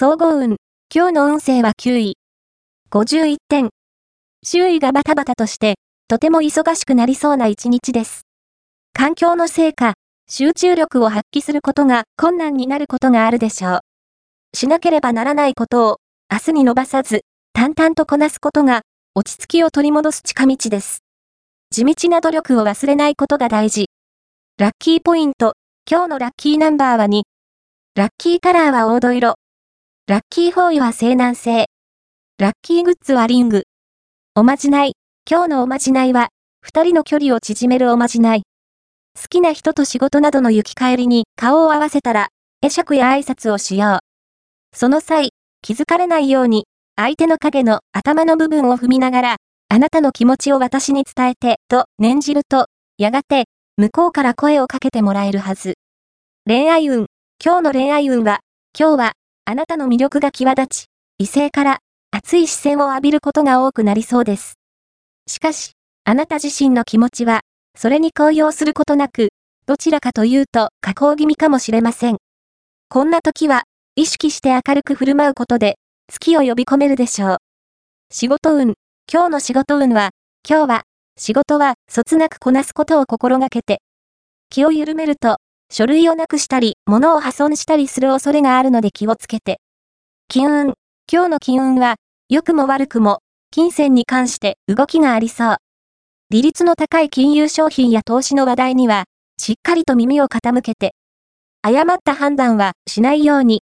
総合運。今日の運勢は9位。51点。周囲がバタバタとして、とても忙しくなりそうな一日です。環境のせいか、集中力を発揮することが困難になることがあるでしょう。しなければならないことを明日に伸ばさず、淡々とこなすことが落ち着きを取り戻す近道です。地道な努力を忘れないことが大事。ラッキーポイント。今日のラッキーナンバーは2。ラッキーカラーは黄土色。ラッキーフォーイは西南西。ラッキーグッズはリング。おまじない。今日のおまじないは、二人の距離を縮めるおまじない。好きな人と仕事などの行き帰りに顔を合わせたら、会釈や挨拶をしよう。その際、気づかれないように、相手の影の頭の部分を踏みながら、あなたの気持ちを私に伝えて、と念じると、やがて、向こうから声をかけてもらえるはず。恋愛運。今日の恋愛運は、今日は、あなたの魅力が際立ち、異性から熱い視線を浴びることが多くなりそうです。しかし、あなた自身の気持ちは、それに高揚することなく、どちらかというと加工気味かもしれません。こんな時は、意識して明るく振る舞うことで、月を呼び込めるでしょう。仕事運。今日の仕事運は、今日は、仕事は、そつなくこなすことを心がけて。気を緩めると、書類をなくしたり、物を破損したりする恐れがあるので気をつけて。金運。今日の金運は、良くも悪くも、金銭に関して動きがありそう。利率の高い金融商品や投資の話題には、しっかりと耳を傾けて、誤った判断はしないように、